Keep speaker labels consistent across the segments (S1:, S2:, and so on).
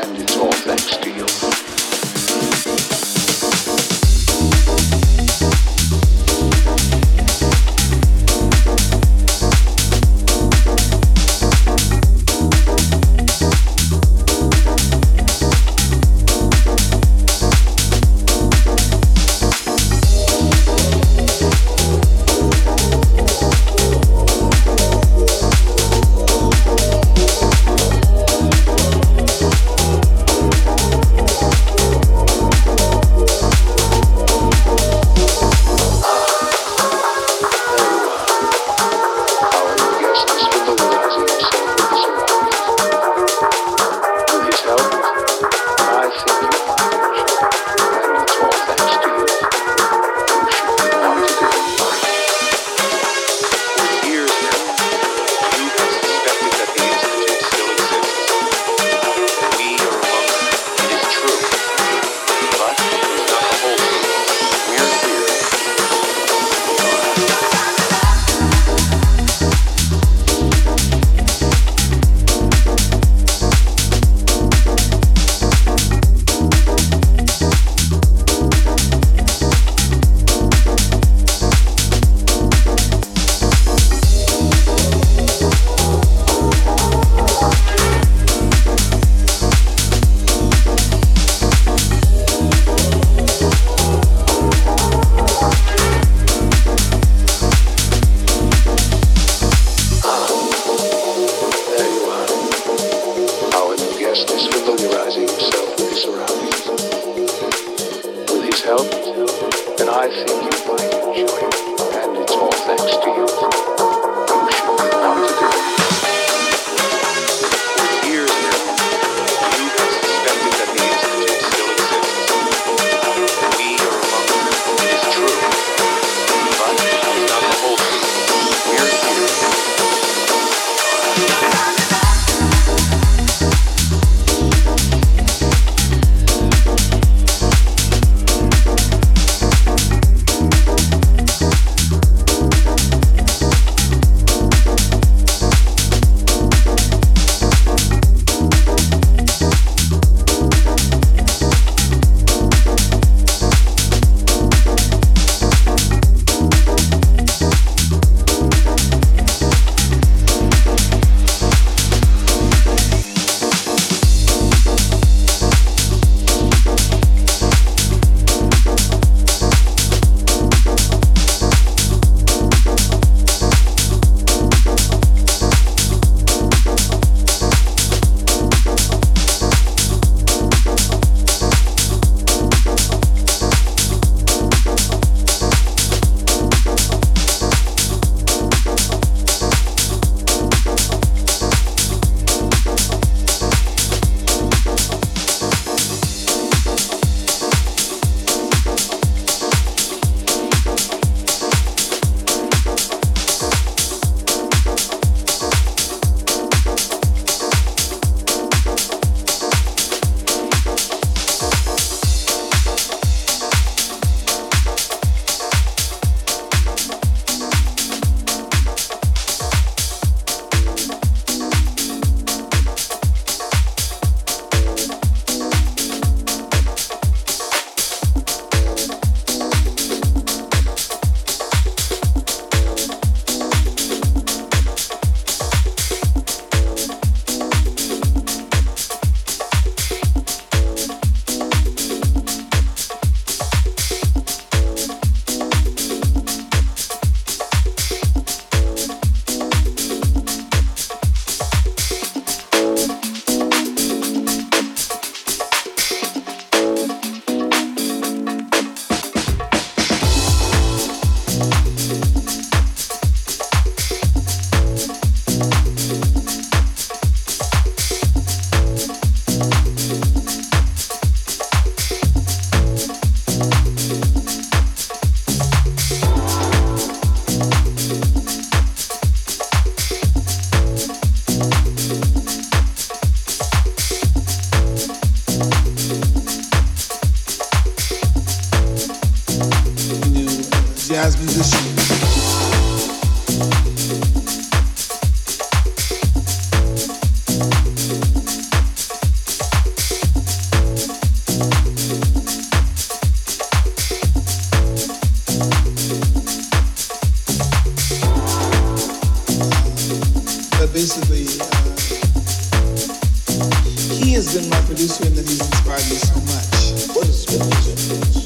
S1: And it's all
S2: basically, uh, he has been my producer and that he's inspired me so much.
S3: What is Smith's influence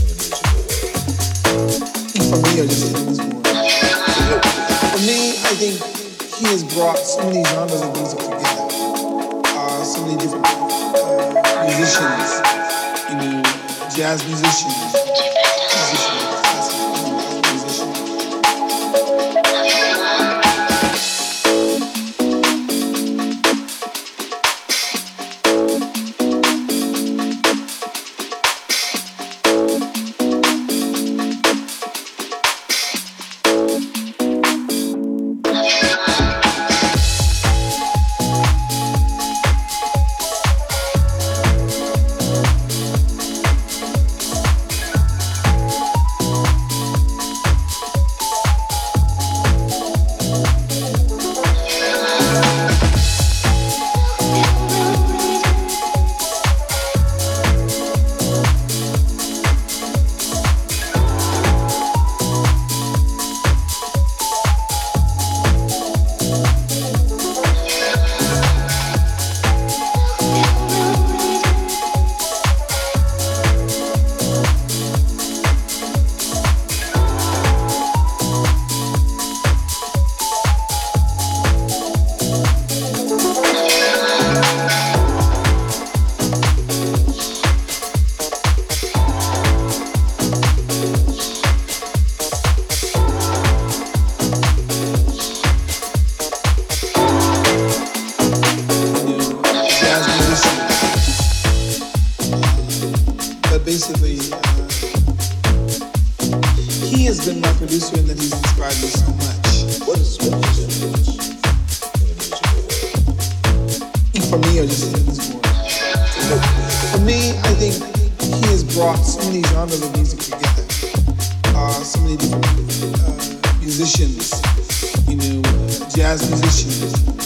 S3: in the musical world?
S2: For me, or just in his world. For me, I think he has brought so many genres of music together. Uh, so many different uh, musicians, you know, jazz musicians, me, I think he has brought so many genres of music together. Uh, so many different uh, musicians, you know, jazz musicians, musicians,